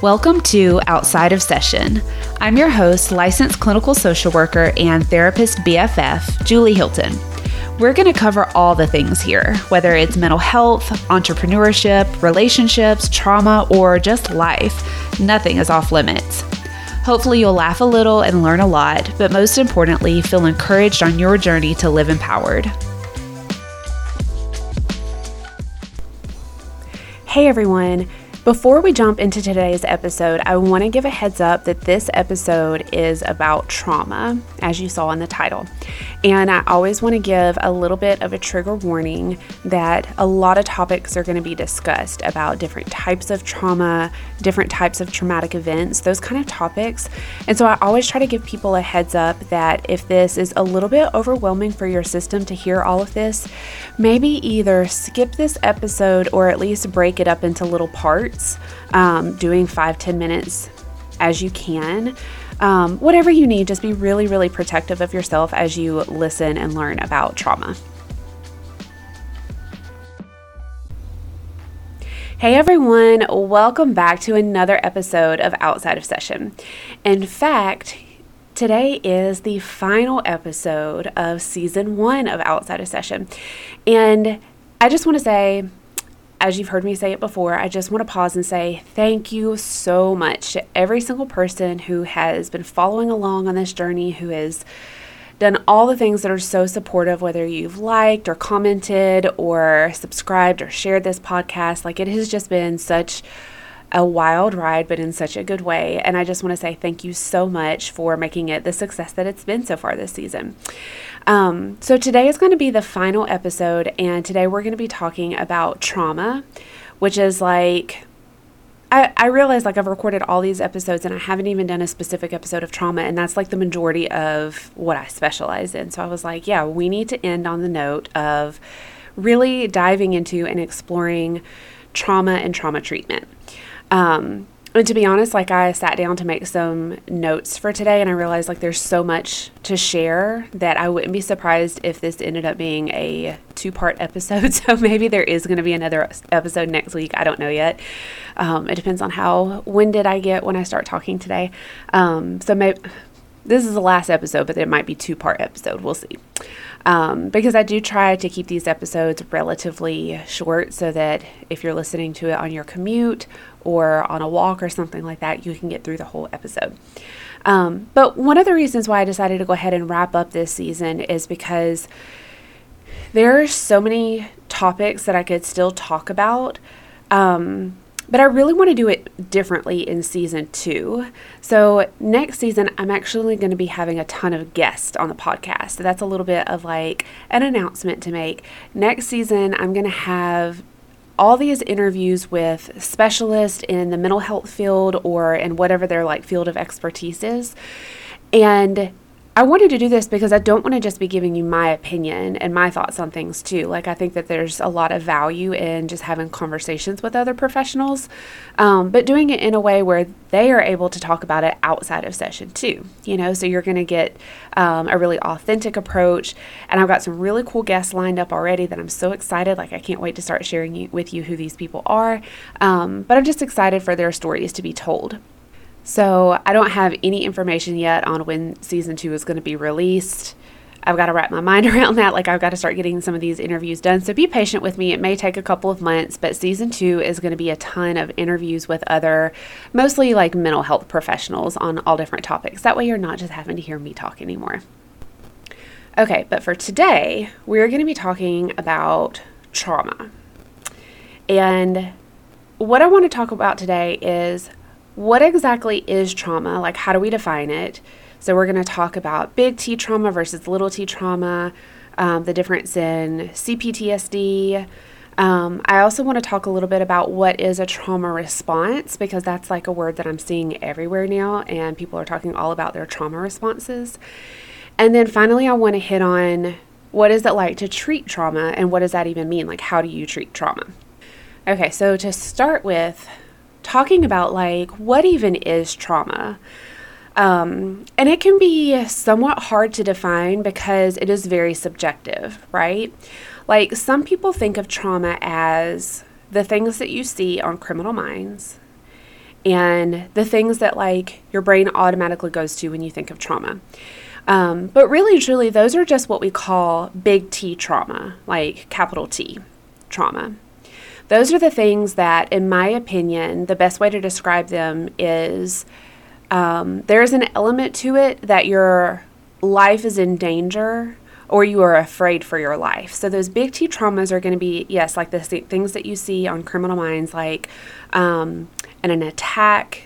Welcome to Outside of Session. I'm your host, licensed clinical social worker and therapist BFF, Julie Hilton. We're going to cover all the things here, whether it's mental health, entrepreneurship, relationships, trauma, or just life. Nothing is off limits. Hopefully, you'll laugh a little and learn a lot, but most importantly, feel encouraged on your journey to live empowered. Hey everyone! Before we jump into today's episode, I want to give a heads up that this episode is about trauma, as you saw in the title. And I always want to give a little bit of a trigger warning that a lot of topics are going to be discussed about different types of trauma, different types of traumatic events, those kind of topics. And so I always try to give people a heads up that if this is a little bit overwhelming for your system to hear all of this, maybe either skip this episode or at least break it up into little parts minutes, um, doing five ten minutes as you can. Um, whatever you need, just be really, really protective of yourself as you listen and learn about trauma. Hey everyone, welcome back to another episode of Outside of Session. In fact, today is the final episode of season one of Outside of Session. And I just want to say, as you've heard me say it before, I just want to pause and say thank you so much to every single person who has been following along on this journey, who has done all the things that are so supportive, whether you've liked or commented or subscribed or shared this podcast. Like it has just been such a wild ride, but in such a good way. And I just want to say thank you so much for making it the success that it's been so far this season. Um, so, today is going to be the final episode, and today we're going to be talking about trauma, which is like, I, I realize like I've recorded all these episodes and I haven't even done a specific episode of trauma, and that's like the majority of what I specialize in. So, I was like, yeah, we need to end on the note of really diving into and exploring trauma and trauma treatment. Um, and to be honest, like I sat down to make some notes for today and I realized like there's so much to share that I wouldn't be surprised if this ended up being a two part episode. So maybe there is going to be another episode next week. I don't know yet. Um, it depends on how winded I get when I start talking today. Um, so maybe this is the last episode, but it might be two part episode. We'll see. Um, because I do try to keep these episodes relatively short so that if you're listening to it on your commute or on a walk or something like that, you can get through the whole episode. Um, but one of the reasons why I decided to go ahead and wrap up this season is because there are so many topics that I could still talk about. Um, but I really want to do it differently in season two. So, next season, I'm actually going to be having a ton of guests on the podcast. So, that's a little bit of like an announcement to make. Next season, I'm going to have all these interviews with specialists in the mental health field or in whatever their like field of expertise is. And I wanted to do this because I don't want to just be giving you my opinion and my thoughts on things too. Like, I think that there's a lot of value in just having conversations with other professionals, um, but doing it in a way where they are able to talk about it outside of session too. You know, so you're going to get um, a really authentic approach. And I've got some really cool guests lined up already that I'm so excited. Like, I can't wait to start sharing with you who these people are. Um, but I'm just excited for their stories to be told. So I don't have any information yet on when season two is going to be released. I've got to wrap my mind around that. Like, I've got to start getting some of these interviews done. So be patient with me. It may take a couple of months, but season two is going to be a ton of interviews with other, mostly like mental health professionals on all different topics. That way, you're not just having to hear me talk anymore. Okay, but for today, we're going to be talking about trauma. And what I want to talk about today is what exactly is trauma? Like, how do we define it? So, we're going to talk about big T trauma versus little t trauma, um, the difference in CPTSD. Um, I also want to talk a little bit about what is a trauma response because that's like a word that I'm seeing everywhere now, and people are talking all about their trauma responses. And then finally, I want to hit on what is it like to treat trauma and what does that even mean? Like, how do you treat trauma? Okay, so to start with, talking about like what even is trauma. Um, and it can be somewhat hard to define because it is very subjective, right? Like some people think of trauma as the things that you see on criminal minds and the things that like your brain automatically goes to when you think of trauma. Um, but really, truly, those are just what we call big T trauma, like capital T trauma. Those are the things that, in my opinion, the best way to describe them is um, there's an element to it that your life is in danger or you are afraid for your life. So those big T traumas are going to be, yes, like the things that you see on criminal minds, like um, an attack,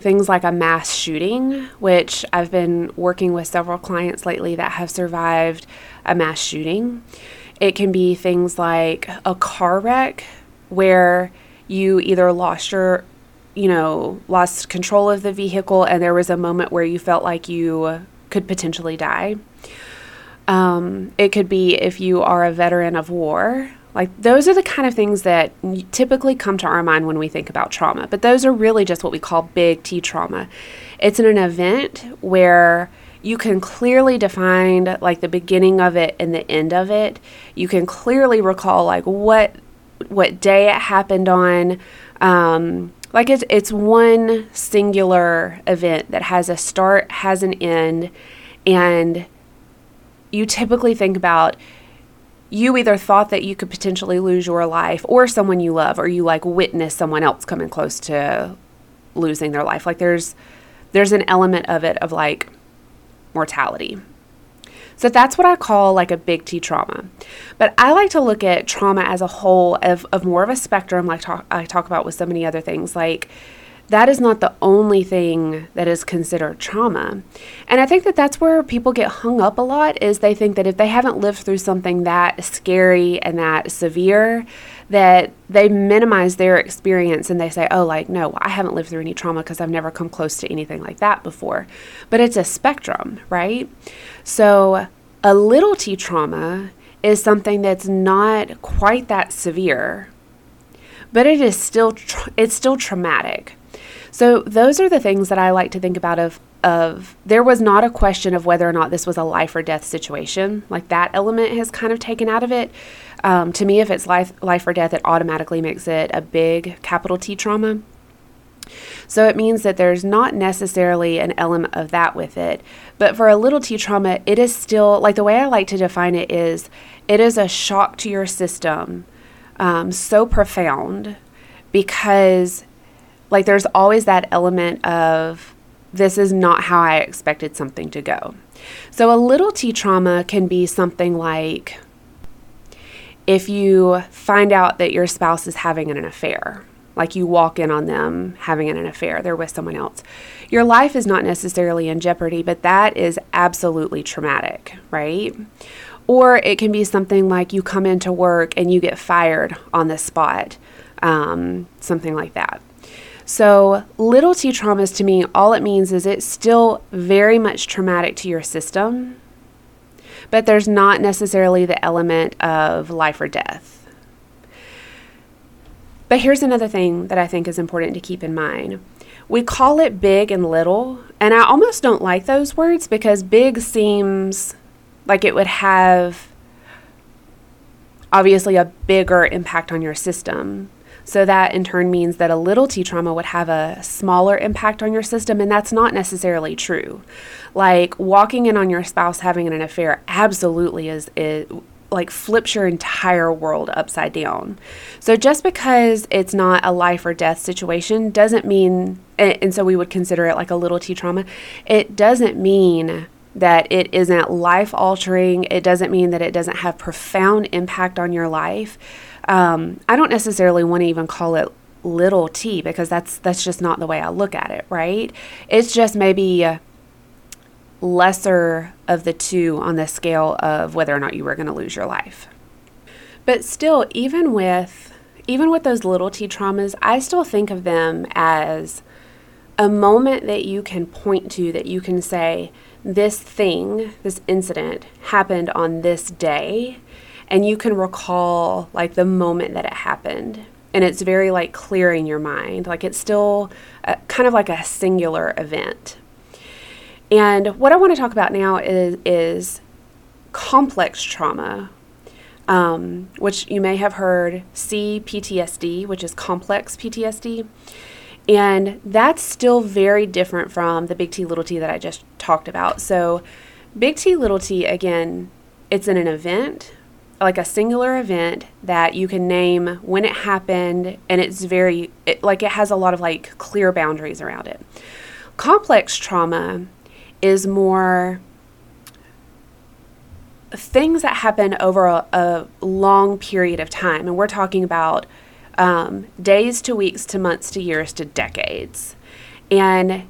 things like a mass shooting, which I've been working with several clients lately that have survived a mass shooting. It can be things like a car wreck where you either lost your you know, lost control of the vehicle and there was a moment where you felt like you could potentially die. Um, it could be if you are a veteran of war. Like, those are the kind of things that typically come to our mind when we think about trauma. But those are really just what we call big T trauma. It's an event where you can clearly define like the beginning of it and the end of it. You can clearly recall like what what day it happened on. Um, like it's it's one singular event that has a start, has an end, and you typically think about you either thought that you could potentially lose your life or someone you love or you like witness someone else coming close to losing their life like there's there's an element of it of like mortality so that's what I call like a big T trauma. But I like to look at trauma as a whole of, of more of a spectrum, like talk, I talk about with so many other things. Like that is not the only thing that is considered trauma. And I think that that's where people get hung up a lot is they think that if they haven't lived through something that scary and that severe, that they minimize their experience and they say, "Oh, like no, I haven't lived through any trauma because I've never come close to anything like that before." But it's a spectrum, right? So, a little T trauma is something that's not quite that severe, but it is still tra- it's still traumatic. So those are the things that I like to think about of of there was not a question of whether or not this was a life or death situation. Like that element has kind of taken out of it. Um, to me, if it's life life or death, it automatically makes it a big capital T trauma. So it means that there's not necessarily an element of that with it. But for a little t trauma, it is still like the way I like to define it is it is a shock to your system um, so profound because like there's always that element of this is not how I expected something to go. So a little T trauma can be something like if you find out that your spouse is having an affair, like you walk in on them having an affair, they're with someone else. Your life is not necessarily in jeopardy, but that is absolutely traumatic, right? Or it can be something like you come into work and you get fired on the spot, um, something like that. So, little t traumas to me, all it means is it's still very much traumatic to your system, but there's not necessarily the element of life or death. But here's another thing that I think is important to keep in mind. We call it big and little, and I almost don't like those words because big seems like it would have obviously a bigger impact on your system. So that in turn means that a little T trauma would have a smaller impact on your system, and that's not necessarily true. Like walking in on your spouse having an affair absolutely is, it like flips your entire world upside down. So just because it's not a life or death situation doesn't mean and so we would consider it like a little T trauma. It doesn't mean that it isn't life altering. It doesn't mean that it doesn't have profound impact on your life. Um, I don't necessarily want to even call it little t because that's that's just not the way I look at it, right? It's just maybe lesser of the two on the scale of whether or not you were going to lose your life. But still, even with even with those little t traumas, I still think of them as a moment that you can point to that you can say this thing, this incident happened on this day and you can recall like the moment that it happened and it's very like clear in your mind like it's still a, kind of like a singular event and what i want to talk about now is is complex trauma um, which you may have heard CPTSD, which is complex PTSD. And that's still very different from the big T, little t that I just talked about. So, big T, little t, again, it's in an event, like a singular event that you can name when it happened, and it's very, it, like, it has a lot of like clear boundaries around it. Complex trauma is more things that happen over a, a long period of time. And we're talking about um, days to weeks to months to years to decades. And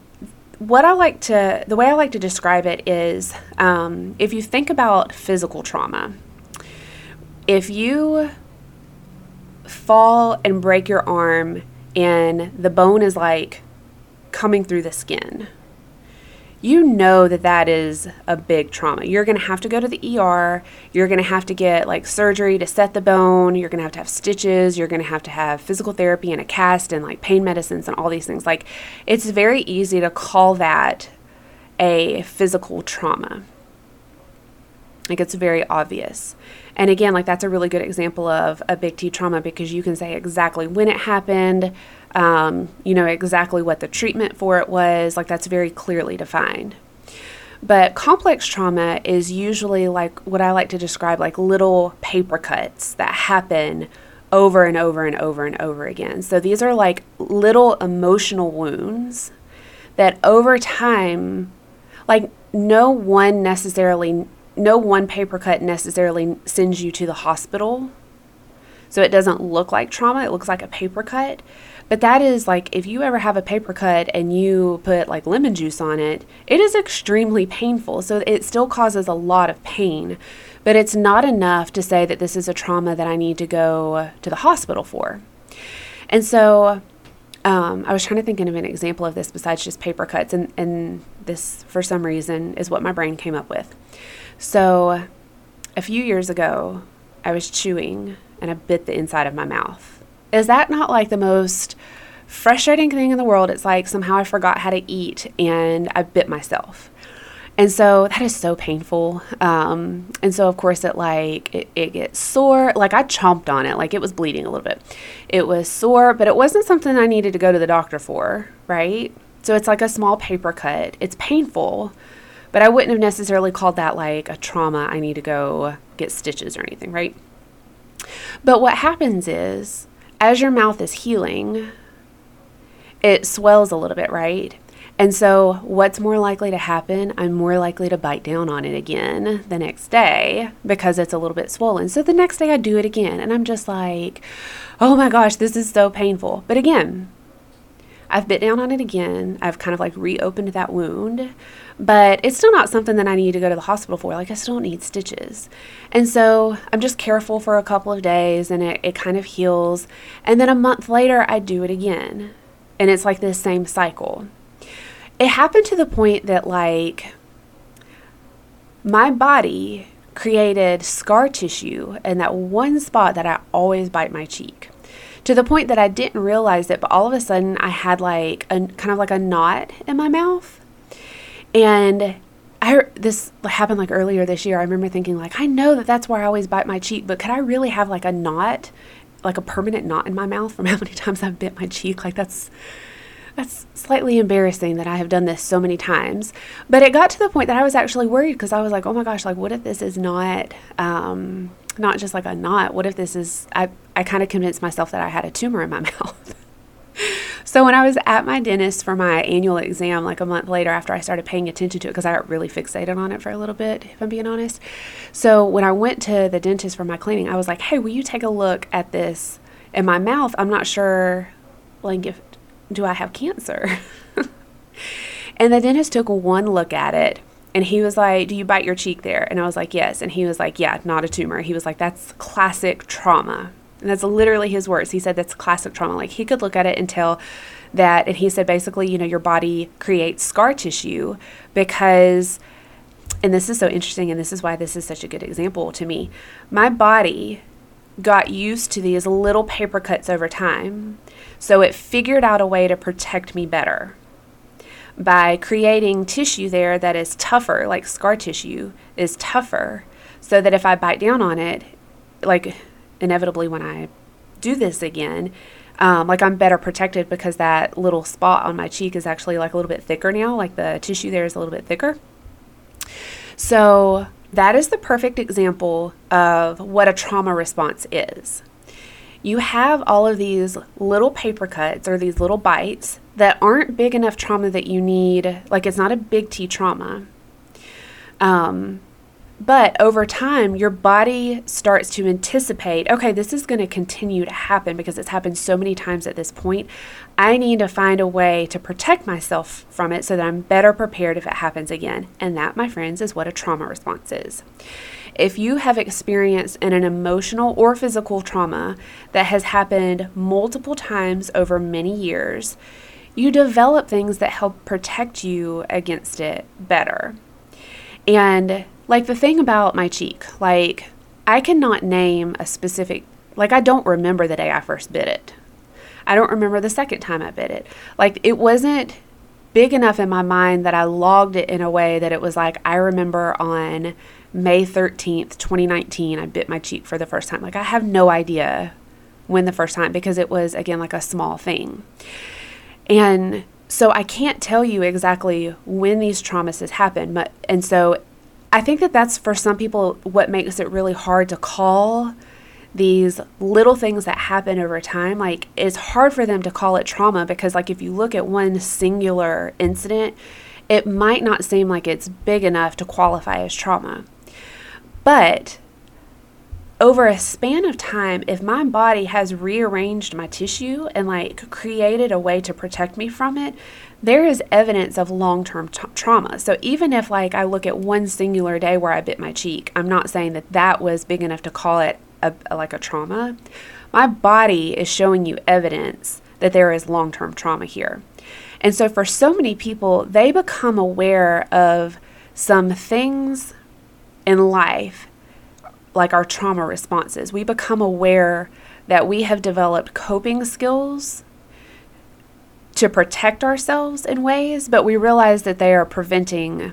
what I like to, the way I like to describe it is um, if you think about physical trauma, if you fall and break your arm and the bone is like coming through the skin, you know that that is a big trauma. You're going to have to go to the ER. You're going to have to get like surgery to set the bone. You're going to have to have stitches. You're going to have to have physical therapy and a cast and like pain medicines and all these things. Like it's very easy to call that a physical trauma. Like it's very obvious. And again, like that's a really good example of a big T trauma because you can say exactly when it happened, um, you know, exactly what the treatment for it was. Like that's very clearly defined. But complex trauma is usually like what I like to describe like little paper cuts that happen over and over and over and over again. So these are like little emotional wounds that over time, like no one necessarily, no one paper cut necessarily sends you to the hospital. So it doesn't look like trauma, it looks like a paper cut. But that is like if you ever have a paper cut and you put like lemon juice on it, it is extremely painful. So it still causes a lot of pain, but it's not enough to say that this is a trauma that I need to go to the hospital for. And so um, I was trying to think of an example of this besides just paper cuts, and, and this, for some reason, is what my brain came up with. So a few years ago, I was chewing and I bit the inside of my mouth. Is that not like the most frustrating thing in the world? It's like somehow I forgot how to eat and I bit myself. And so that is so painful. Um, and so of course it like it, it gets sore. Like I chomped on it, like it was bleeding a little bit. It was sore, but it wasn't something I needed to go to the doctor for, right? So it's like a small paper cut. It's painful, but I wouldn't have necessarily called that like a trauma. I need to go get stitches or anything, right? But what happens is as your mouth is healing, it swells a little bit, right? And so, what's more likely to happen? I'm more likely to bite down on it again the next day because it's a little bit swollen. So, the next day I do it again, and I'm just like, oh my gosh, this is so painful. But again, I've bit down on it again. I've kind of like reopened that wound, but it's still not something that I need to go to the hospital for. Like, I still need stitches. And so I'm just careful for a couple of days and it, it kind of heals. And then a month later, I do it again. And it's like this same cycle. It happened to the point that, like, my body created scar tissue in that one spot that I always bite my cheek to the point that I didn't realize it, but all of a sudden I had like a kind of like a knot in my mouth. And I this happened like earlier this year. I remember thinking like I know that that's where I always bite my cheek, but could I really have like a knot, like a permanent knot in my mouth from how many times I've bit my cheek? Like that's that's slightly embarrassing that I have done this so many times. But it got to the point that I was actually worried because I was like, oh my gosh, like what if this is not um, not just like a knot. What if this is, I, I kind of convinced myself that I had a tumor in my mouth. So when I was at my dentist for my annual exam, like a month later after I started paying attention to it, because I got really fixated on it for a little bit, if I'm being honest. So when I went to the dentist for my cleaning, I was like, hey, will you take a look at this in my mouth? I'm not sure, like, if, do I have cancer? and the dentist took one look at it and he was like, Do you bite your cheek there? And I was like, Yes. And he was like, Yeah, not a tumor. He was like, That's classic trauma. And that's literally his words. He said that's classic trauma. Like he could look at it and tell that, and he said basically, you know, your body creates scar tissue because, and this is so interesting, and this is why this is such a good example to me. My body got used to these little paper cuts over time, so it figured out a way to protect me better by creating tissue there that is tougher, like scar tissue is tougher, so that if I bite down on it, like inevitably when I do this again, Um, like I'm better protected because that little spot on my cheek is actually like a little bit thicker now. Like the tissue there is a little bit thicker. So that is the perfect example of what a trauma response is. You have all of these little paper cuts or these little bites that aren't big enough trauma that you need, like it's not a big T trauma. Um, but over time, your body starts to anticipate okay, this is going to continue to happen because it's happened so many times at this point. I need to find a way to protect myself from it so that I'm better prepared if it happens again. And that, my friends, is what a trauma response is. If you have experienced an, emotional or physical trauma that has happened multiple times over many years, you develop things that help protect you against it better. And like the thing about my cheek, like I cannot name a specific, like I don't remember the day I first bit it. I don't remember the second time I bit it. Like it wasn't big enough in my mind that I logged it in a way that it was like I remember on May 13th, 2019, I bit my cheek for the first time. Like I have no idea when the first time because it was again like a small thing. And so I can't tell you exactly when these traumas has happened, but and so I think that that's for some people what makes it really hard to call these little things that happen over time. Like, it's hard for them to call it trauma because, like, if you look at one singular incident, it might not seem like it's big enough to qualify as trauma. But over a span of time, if my body has rearranged my tissue and like created a way to protect me from it, there is evidence of long term trauma. So even if like I look at one singular day where I bit my cheek, I'm not saying that that was big enough to call it a, a like a trauma. My body is showing you evidence that there is long term trauma here. And so for so many people, they become aware of some things in life like our trauma responses. We become aware that we have developed coping skills to protect ourselves in ways, but we realize that they are preventing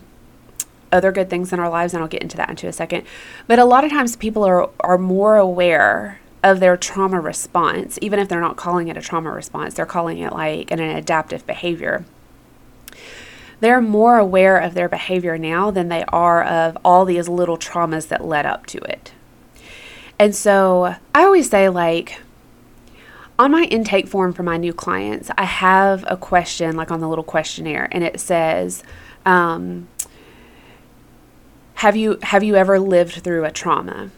other good things in our lives, and I'll get into that into a second. But a lot of times people are, are more aware of their trauma response, even if they're not calling it a trauma response, they're calling it like an, an adaptive behavior. They're more aware of their behavior now than they are of all these little traumas that led up to it. And so I always say, like, on my intake form for my new clients, I have a question, like on the little questionnaire, and it says, um, "Have you have you ever lived through a trauma?"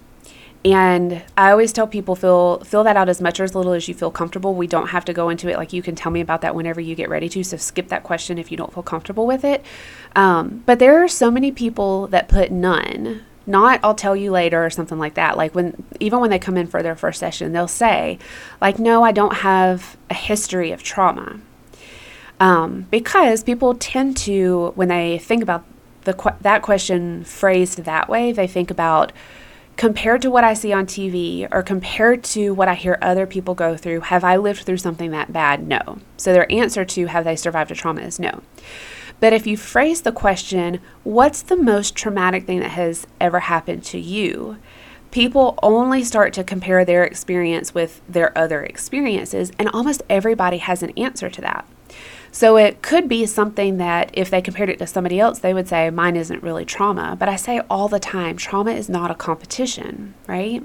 And I always tell people fill fill that out as much or as little as you feel comfortable. We don't have to go into it like you can tell me about that whenever you get ready to. So skip that question if you don't feel comfortable with it. Um, but there are so many people that put none, not I'll tell you later or something like that. Like when even when they come in for their first session, they'll say like, "No, I don't have a history of trauma." Um, because people tend to when they think about the that question phrased that way, they think about compared to what I see on TV or compared to what I hear other people go through, have I lived through something that bad? No. So their answer to have they survived a trauma is no. But if you phrase the question, what's the most traumatic thing that has ever happened to you? People only start to compare their experience with their other experiences, and almost everybody has an answer to that. So it could be something that if they compared it to somebody else, they would say, mine isn't really trauma. But I say all the time, trauma is not a competition, right?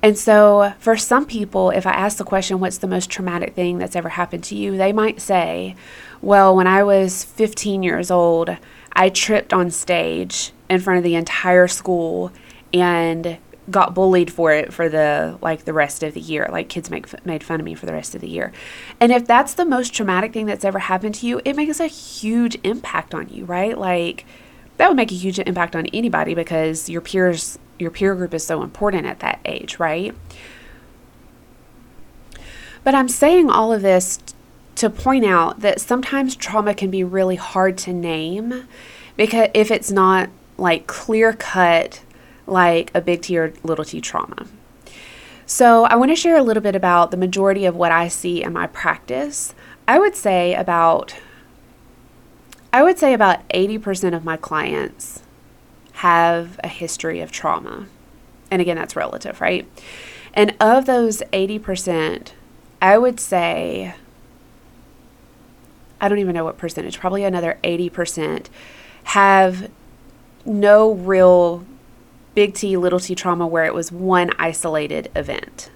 And so for some people, if I ask the question, what's the most traumatic thing that's ever happened to you? They might say, well, when I was 15 years old, I tripped on stage in front of the entire school and got bullied for it for the like the rest of the year. Like kids make made fun of me for the rest of the year. And if that's the most traumatic thing that's ever happened to you, it makes a huge impact on you, right? Like that would make a huge impact on anybody because your peers your peer group is so important at that age, right? But I'm saying all of this to point out that sometimes trauma can be really hard to name because if it's not like clear cut like a big T or little t trauma. So, I want to share a little bit about the majority of what I see in my practice. I would say about I would say about 80% of my clients have a history of trauma. And again, that's relative, right? And of those 80%, I would say, I don't even know what percentage, probably another 80% have no real big T, little t trauma where it was one isolated event.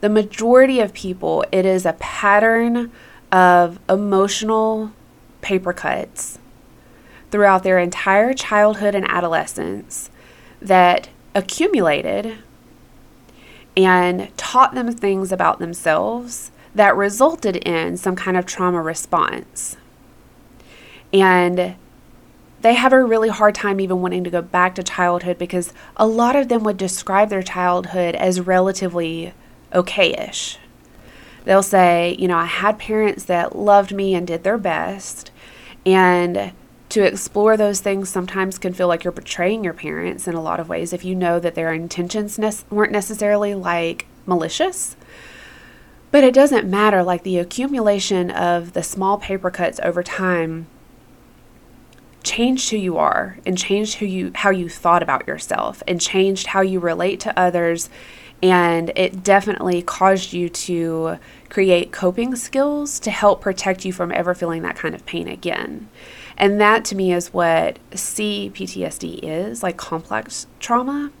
The majority of people, it is a pattern of emotional paper cuts throughout their entire childhood and adolescence that accumulated and taught them things about themselves that resulted in some kind of trauma response. And they have a really hard time even wanting to go back to childhood because a lot of them would describe their childhood as relatively okayish. They'll say, you know, I had parents that loved me and did their best. And to explore those things sometimes can feel like you're betraying your parents in a lot of ways if you know that their intentions ne- weren't necessarily like malicious. But it doesn't matter, like the accumulation of the small paper cuts over time changed who you are and changed who you how you thought about yourself and changed how you relate to others and it definitely caused you to create coping skills to help protect you from ever feeling that kind of pain again. And that to me is what CPTSD is like complex trauma.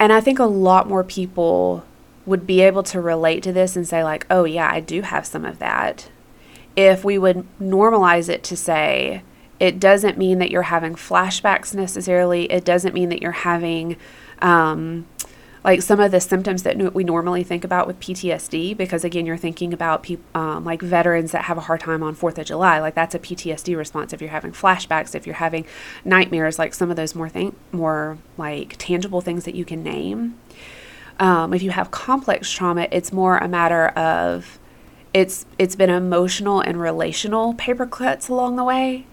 And I think a lot more people would be able to relate to this and say, like, oh, yeah, I do have some of that if we would normalize it to say it doesn't mean that you're having flashbacks necessarily, it doesn't mean that you're having. Um, like some of the symptoms that we normally think about with PTSD, because again, you're thinking about people um, like veterans that have a hard time on Fourth of July, like that's a PTSD response. If you're having flashbacks, if you're having nightmares, like some of those more thing, more like tangible things that you can name. Um, if you have complex trauma, it's more a matter of it's it's been emotional and relational paper cuts along the way.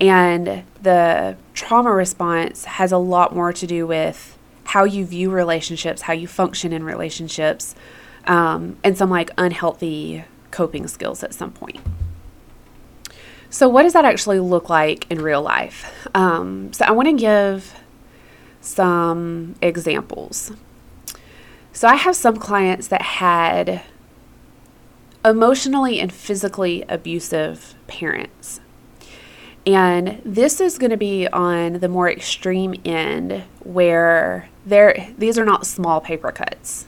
And the trauma response has a lot more to do with how you view relationships how you function in relationships um, and some like unhealthy coping skills at some point. So what does that actually look like in real life? Um, so i want to give some examples. So i have some clients that had emotionally and physically abusive parents. And this is going to be on the more extreme end where there these are not small paper cuts.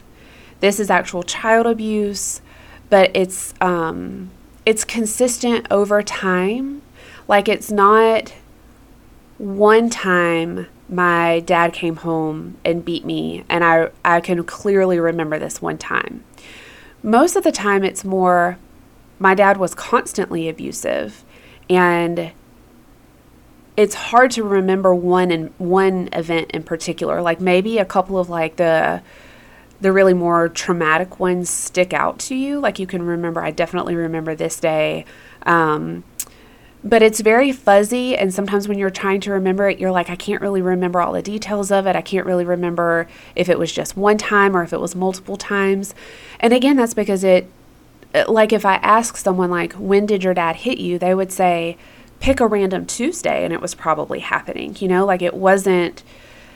This is actual child abuse, but it's um, it's consistent over time. Like it's not one time my dad came home and beat me and I I can clearly remember this one time most of the time it's more my dad was constantly abusive and it's hard to remember one and one event in particular. Like maybe a couple of like the the really more traumatic ones stick out to you. Like you can remember i definitely remember this day. Um, but it's very fuzzy and sometimes when you're trying to remember it you're like i can't really remember all the details of it. I can't really remember if it was just one time or if it was multiple times. And again that's because it uh, like if i ask someone like when did your dad hit you? they would say pick a random tuesday and it was probably happening you know? Like it wasn't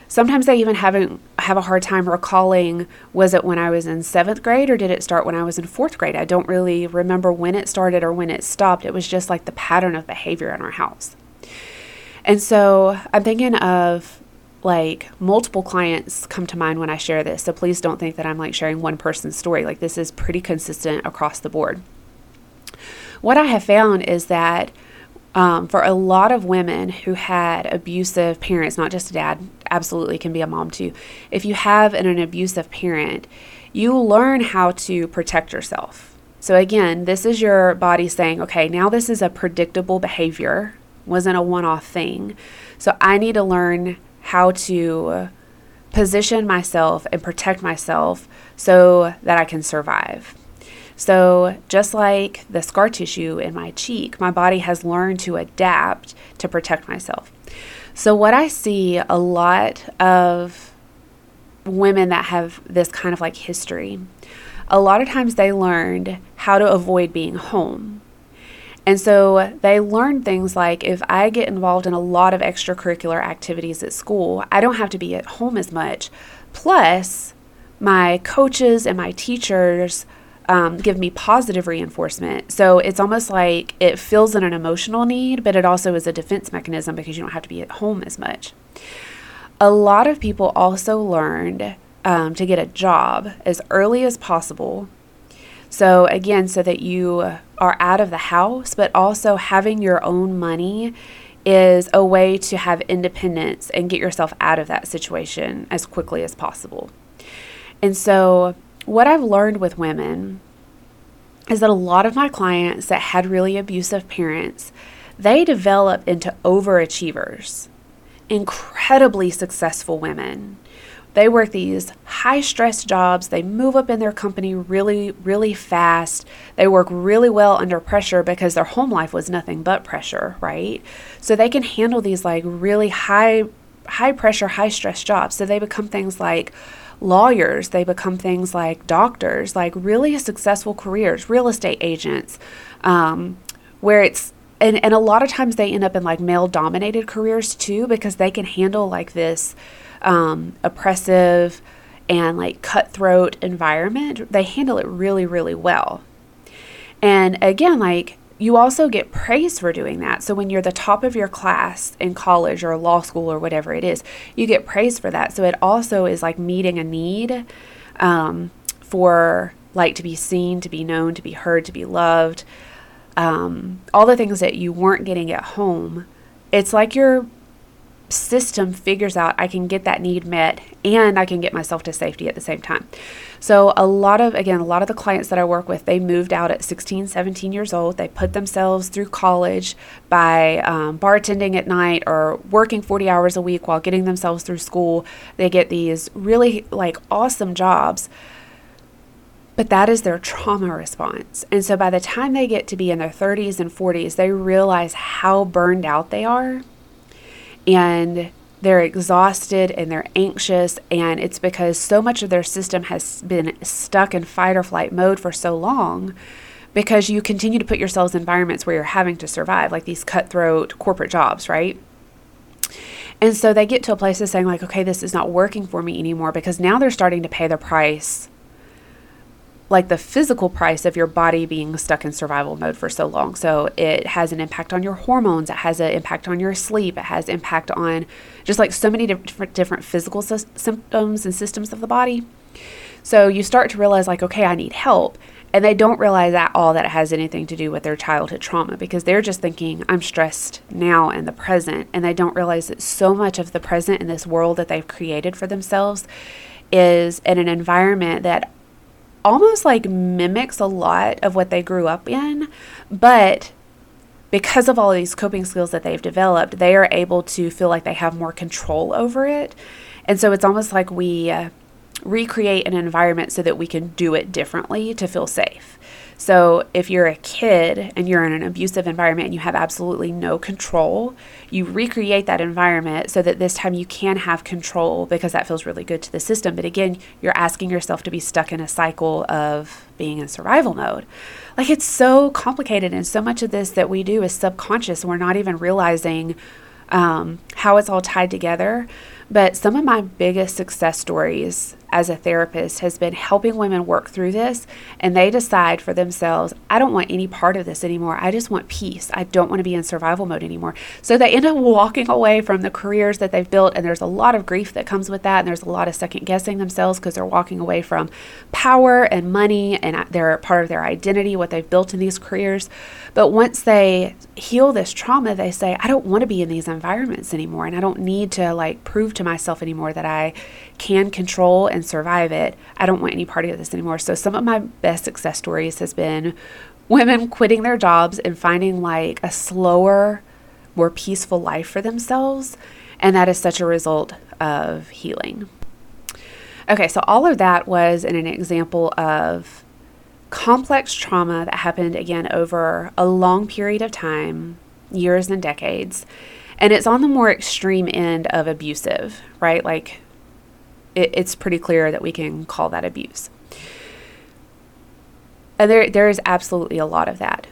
Sometimes I even haven't have a hard time recalling was it when I was in seventh grade or did it start when I was in fourth grade? I don't really remember when it started or when it stopped. It was just like the pattern of behavior in our house. And so I'm thinking of like multiple clients come to mind when I share this. So please don't think that I'm like sharing one person's story. Like this is pretty consistent across the board. What I have found is that um, for a lot of women who had abusive parents, not just a dad, absolutely can be a mom too. If you have an, an abusive parent, you learn how to protect yourself. So again, this is your body saying, okay, now this is a predictable behavior, wasn't a one off thing. So I need to learn how to position myself and protect myself so that I can survive. So, just like the scar tissue in my cheek, my body has learned to adapt to protect myself. So, what I see a lot of women that have this kind of like history, a lot of times they learned how to avoid being home. And so they learn things like if I get involved in a lot of extracurricular activities at school, I don't have to be at home as much. Plus, my coaches and my teachers um, give me positive reinforcement. So it's almost like it fills in an emotional need, but it also is a defense mechanism because you don't have to be at home as much. A lot of people also learned um, to get a job as early as possible. So, again, so that you are out of the house, but also having your own money is a way to have independence and get yourself out of that situation as quickly as possible. And so, what I've learned with women is that a lot of my clients that had really abusive parents, they develop into overachievers, incredibly successful women. They work these high stress jobs. They move up in their company really, really fast. They work really well under pressure because their home life was nothing but pressure, right? So they can handle these like really high, high pressure, high stress jobs. So they become things like lawyers, they become things like doctors, like really successful careers, real estate agents, um, where it's and, and a lot of times they end up in like male dominated careers too because they can handle like this um, oppressive and like cutthroat environment. They handle it really really well. And again like you also get praise for doing that. So when you're the top of your class in college or law school or whatever it is, you get praise for that. So it also is like meeting a need um, for like to be seen, to be known, to be heard, to be loved. Um, all the things that you weren't getting at home. It's like you're system figures out I can get that need met and I can get myself to safety at the same time. So, a lot of, again, a lot of the clients that I work with, they moved out at 16, 17 years old. They put themselves through college by um, bartending at night or working 40 hours a week while getting themselves through school. They get these really like awesome jobs. But that is their trauma response. And so by the time they get to be in their 30s and 40s, they realize how burned out they are and they're exhausted and they're anxious and it's because so much of their system has been stuck in fight or flight mode for so long because you continue to put yourselves in environments where you're having to survive like these cutthroat corporate jobs right and so they get to a place of saying like okay this is not working for me anymore because now they're starting to pay the price like the physical price of your body being stuck in survival mode for so long. So it has an impact on your hormones, it has an impact on your sleep, it has impact on just like so many different different physical sy- symptoms and systems of the body. So you start to realize like okay, I need help. And they don't realize at all that it has anything to do with their childhood trauma because they're just thinking, I'm stressed now in the present. And they don't realize that so much of the present in this world that they've created for themselves is in an environment that almost like mimics a lot of what they grew up in, but because of all these coping skills that they've developed, they are able to feel like they have more control over it. And so it's almost like we uh, recreate an environment so that we can do it differently to feel safe. So, if you're a kid and you're in an abusive environment and you have absolutely no control, you recreate that environment so that this time you can have control because that feels really good to the system. But again, you're asking yourself to be stuck in a cycle of being in survival mode. Like it's so complicated, and so much of this that we do is subconscious. We're not even realizing um, how it's all tied together. But some of my biggest success stories as a therapist has been helping women work through this and they decide for themselves, I don't want any part of this anymore. I just want peace. I don't want to be in survival mode anymore. So they end up walking away from the careers that they've built and there's a lot of grief that comes with that and there's a lot of second guessing themselves because they're walking away from power and money and uh, they're part of their identity what they've built in these careers. But once they heal this trauma, they say, I don't want to be in these environments anymore and I don't need to like prove to myself anymore that I can control and survive it. I don't want any part of this anymore. So some of my best success stories has been women quitting their jobs and finding like a slower, more peaceful life for themselves. And that is such a result of healing. Okay, so all of that was in an example of complex trauma that happened again over a long period of time, years and decades. And it's on the more extreme end of abusive, right? Like it, it's pretty clear that we can call that abuse. And there, there is absolutely a lot of that.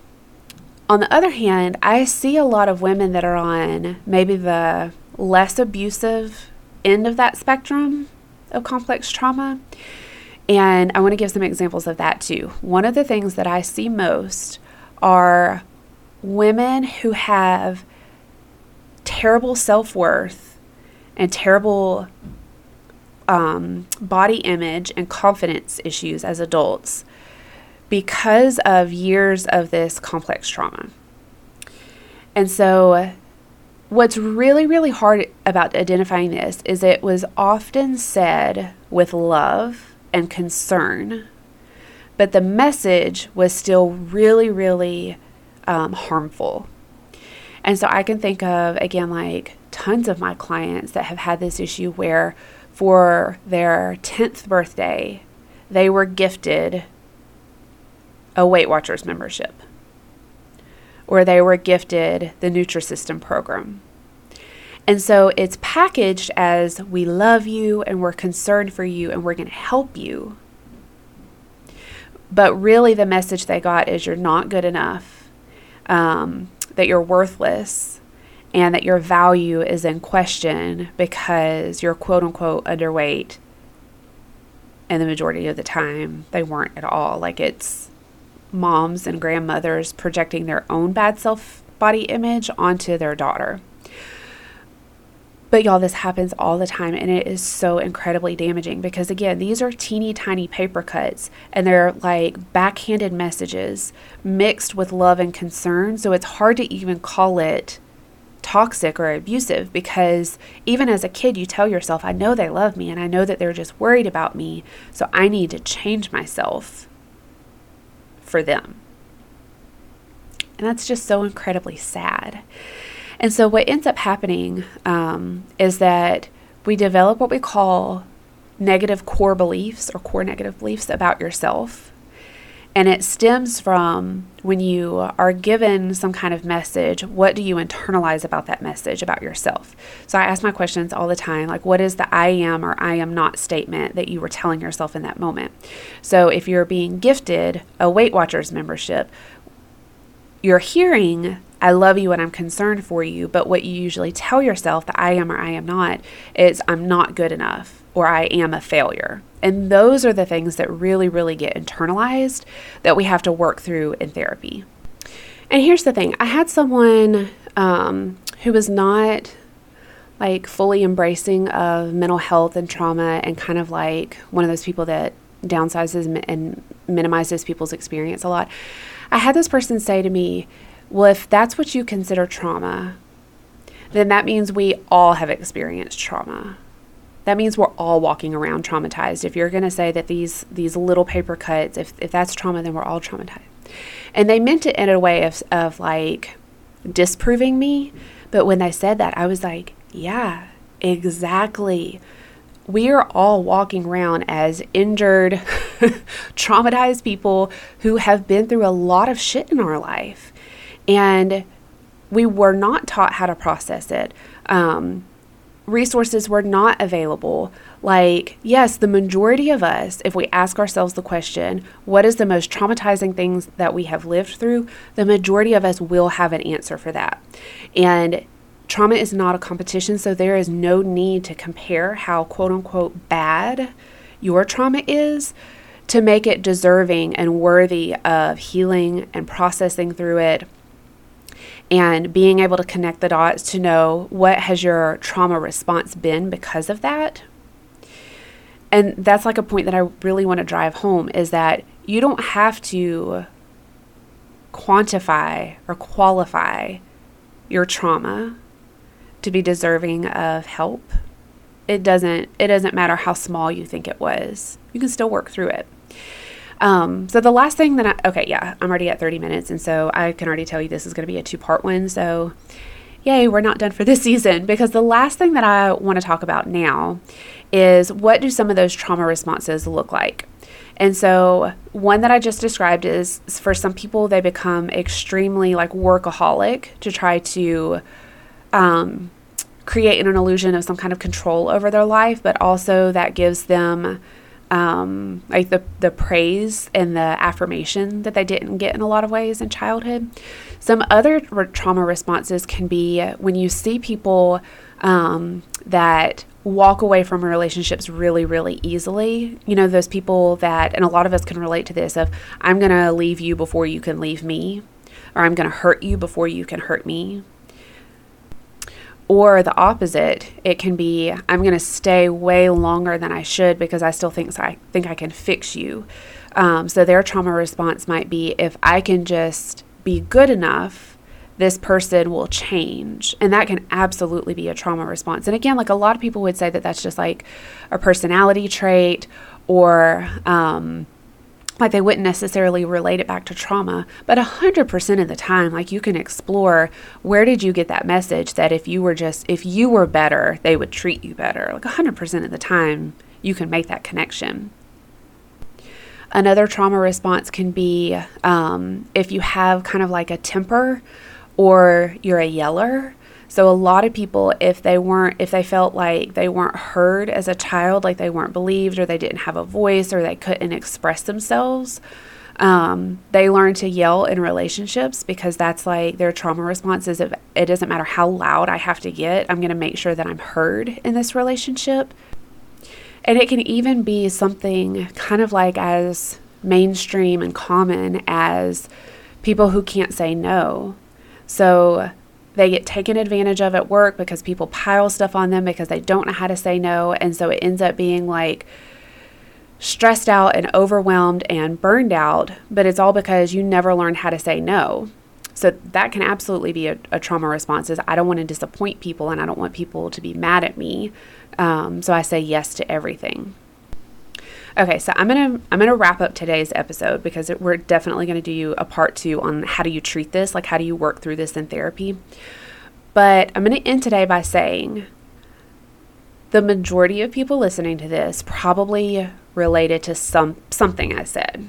On the other hand, I see a lot of women that are on maybe the less abusive end of that spectrum of complex trauma. And I want to give some examples of that too. One of the things that I see most are women who have terrible self worth and terrible um, body image and confidence issues as adults because of years of this complex trauma. And so, what's really, really hard about identifying this is it was often said with love and concern, but the message was still really, really um, harmful. And so, I can think of, again, like tons of my clients that have had this issue where for their 10th birthday, they were gifted a Weight Watchers membership, or they were gifted the Nutrisystem program. And so it's packaged as we love you and we're concerned for you and we're going to help you. But really, the message they got is you're not good enough, um, that you're worthless, and that your value is in question because you're quote unquote underweight. And the majority of the time, they weren't at all. Like it's moms and grandmothers projecting their own bad self body image onto their daughter. But y'all, this happens all the time and it is so incredibly damaging because, again, these are teeny tiny paper cuts and they're like backhanded messages mixed with love and concern. So it's hard to even call it toxic or abusive because even as a kid, you tell yourself, I know they love me and I know that they're just worried about me, so I need to change myself for them. And that's just so incredibly sad. And so, what ends up happening um, is that we develop what we call negative core beliefs or core negative beliefs about yourself. And it stems from when you are given some kind of message, what do you internalize about that message about yourself? So I ask my questions all the time like, what is the I am or I am not statement that you were telling yourself in that moment? So if you're being gifted a Weight Watchers membership, you're hearing, I love you and I'm concerned for you, but what you usually tell yourself, that I am or I am not, is I'm not good enough or I am a failure. And those are the things that really, really get internalized that we have to work through in therapy. And here's the thing I had someone um, who was not like fully embracing of mental health and trauma and kind of like one of those people that downsizes and minimizes people's experience a lot. I had this person say to me, Well, if that's what you consider trauma, then that means we all have experienced trauma that means we're all walking around traumatized. If you're going to say that these these little paper cuts, if, if that's trauma, then we're all traumatized. And they meant it in a way of, of like disproving me. But when they said that, I was like, yeah, exactly. We are all walking around as injured, traumatized people who have been through a lot of shit in our life. And we were not taught how to process it. Um, resources were not available. Like, yes, the majority of us, if we ask ourselves the question, what is the most traumatizing things that we have lived through, the majority of us will have an answer for that. And trauma is not a competition, so there is no need to compare how quote unquote bad your trauma is to make it deserving and worthy of healing and processing through it and being able to connect the dots to know what has your trauma response been because of that. And that's like a point that i really want to drive home is that you don't have to quantify or qualify your trauma to be deserving of help. It doesn't it doesn't matter how small you think it was. You can still work through it um, so the last thing that I, okay, yeah, I'm already at 30 minutes. And so I can already tell you this is going to be a two part one. So yay, we're not done for this season because the last thing that I want to talk about now is what do some of those trauma responses look like? And so, one that I just described is for some people, they become extremely like workaholic to try to um, create an illusion of some kind of control over their life, but also that gives them um, like the the praise and the affirmation that they didn't get in a lot of ways in childhood. Some other re- trauma responses can be when you see people um, that walk away from relationships really, really easily. You know, those people that, and a lot of us can relate to this of, I'm going to leave you before you can leave me, or I'm going to hurt you before you can hurt me. Or the opposite, it can be I'm going to stay way longer than I should because I still think I think I can fix you. Um, so their trauma response might be if I can just be good enough, this person will change. And that can absolutely be a trauma response. And again, like a lot of people would say that that's just like a personality trait or um, like they wouldn't necessarily relate it back to trauma but 100% of the time like you can explore where did you get that message that if you were just if you were better they would treat you better. Like 100% of the time you can make that connection. Another trauma response can be um, if you have kind of like a temper or you're a yeller so a lot of people if they weren't if they felt like they weren't heard as a child, like they weren't believed or they didn't have a voice or they couldn't express themselves, um, they learn to yell in relationships because that's like their trauma response is if it doesn't matter how loud I have to get, I'm going to make sure that I'm heard in this relationship. And it can even be something kind of like as mainstream and common as people who can't say no. So they get taken advantage of at work because people pile stuff on them because they don't know how to say no. And so it ends up being like stressed out and overwhelmed and burned out. But it's all because you never learned how to say no. So that can absolutely be a, a trauma response is I don't want to disappoint people and I don't want people to be mad at me. Um, so I say yes to everything. Okay, so I'm gonna I'm gonna wrap up today's episode because it, we're definitely gonna do you a part two on how do you treat this, like how do you work through this in therapy. But I'm gonna end today by saying the majority of people listening to this probably related to some something I said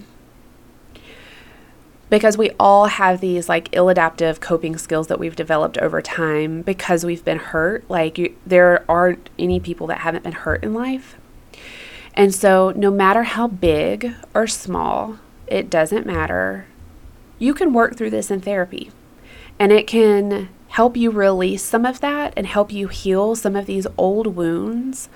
because we all have these like ill adaptive coping skills that we've developed over time because we've been hurt. Like, you, there aren't any people that haven't been hurt in life. And so, no matter how big or small, it doesn't matter. You can work through this in therapy, and it can help you release some of that and help you heal some of these old wounds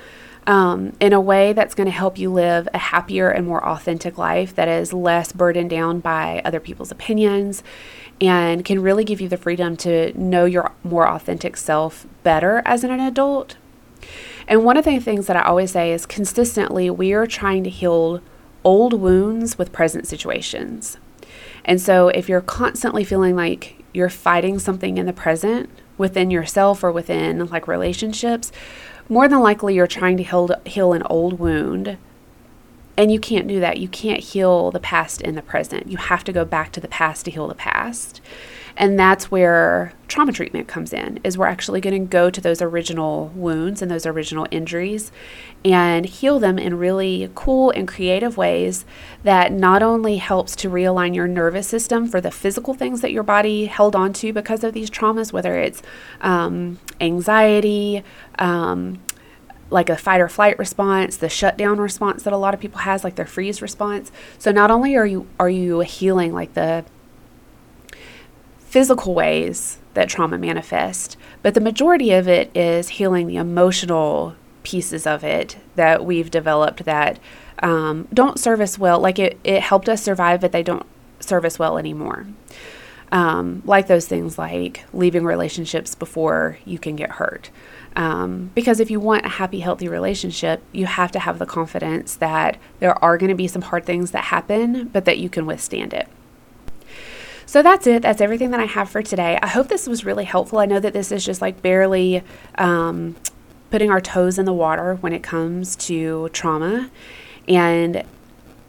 um, in a way that's going to help you live a happier and more authentic life that is less burdened down by other people's opinions and can really give you the freedom to know your more authentic self better as an adult and one of the things that I always say is consistently, we are trying to heal old wounds with present situations. And so if you're constantly feeling like you're fighting something in the present within yourself or within like relationships, more than likely you're trying to heal, heal an old wound. And you can't do that. You can't heal the past in the present. You have to go back to the past to heal the past. And that's where trauma treatment comes in is we're actually going to go to those original wounds and those original injuries and heal them in really cool and creative ways that not only helps to realign your nervous system for the physical things that your body held on to because of these traumas, whether it's um, anxiety, um, like a fight or flight response, the shutdown response that a lot of people has, like their freeze response. So not only are you are you healing like the physical ways that trauma manifest, but the majority of it is healing the emotional pieces of it that we've developed that um, don't serve us well. Like it, it helped us survive, but they don't serve us well anymore. Um, like those things like leaving relationships before you can get hurt. Um, because if you want a happy, healthy relationship, you have to have the confidence that there are going to be some hard things that happen, but that you can withstand it. So that's it. That's everything that I have for today. I hope this was really helpful. I know that this is just like barely um, putting our toes in the water when it comes to trauma. And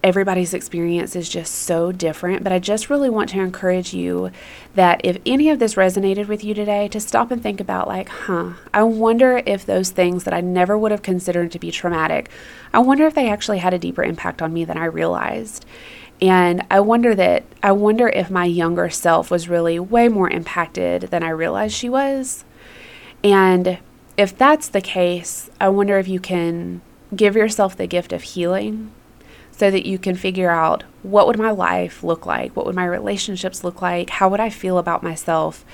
everybody's experience is just so different. But I just really want to encourage you that if any of this resonated with you today, to stop and think about, like, huh, I wonder if those things that I never would have considered to be traumatic, I wonder if they actually had a deeper impact on me than I realized. And I wonder that I wonder if my younger self was really way more impacted than I realized she was. And if that's the case, I wonder if you can give yourself the gift of healing so that you can figure out what would my life look like? What would my relationships look like? How would I feel about myself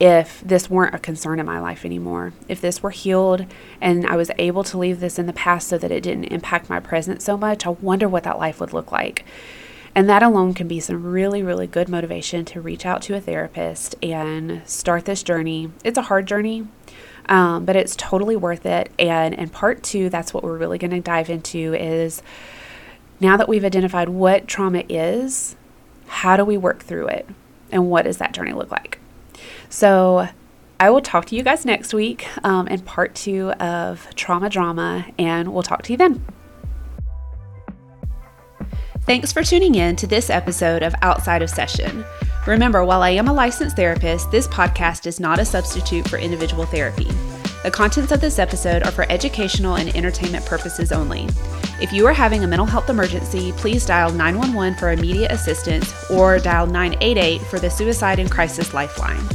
if this weren't a concern in my life anymore. If this were healed and I was able to leave this in the past so that it didn't impact my present so much, I wonder what that life would look like. And that alone can be some really, really good motivation to reach out to a therapist and start this journey. It's a hard journey, um, but it's totally worth it. And in part two, that's what we're really going to dive into is now that we've identified what trauma is, how do we work through it? And what does that journey look like? So I will talk to you guys next week um, in part two of Trauma Drama, and we'll talk to you then. Thanks for tuning in to this episode of Outside of Session. Remember, while I am a licensed therapist, this podcast is not a substitute for individual therapy. The contents of this episode are for educational and entertainment purposes only. If you are having a mental health emergency, please dial 911 for immediate assistance or dial 988 for the Suicide and Crisis Lifeline.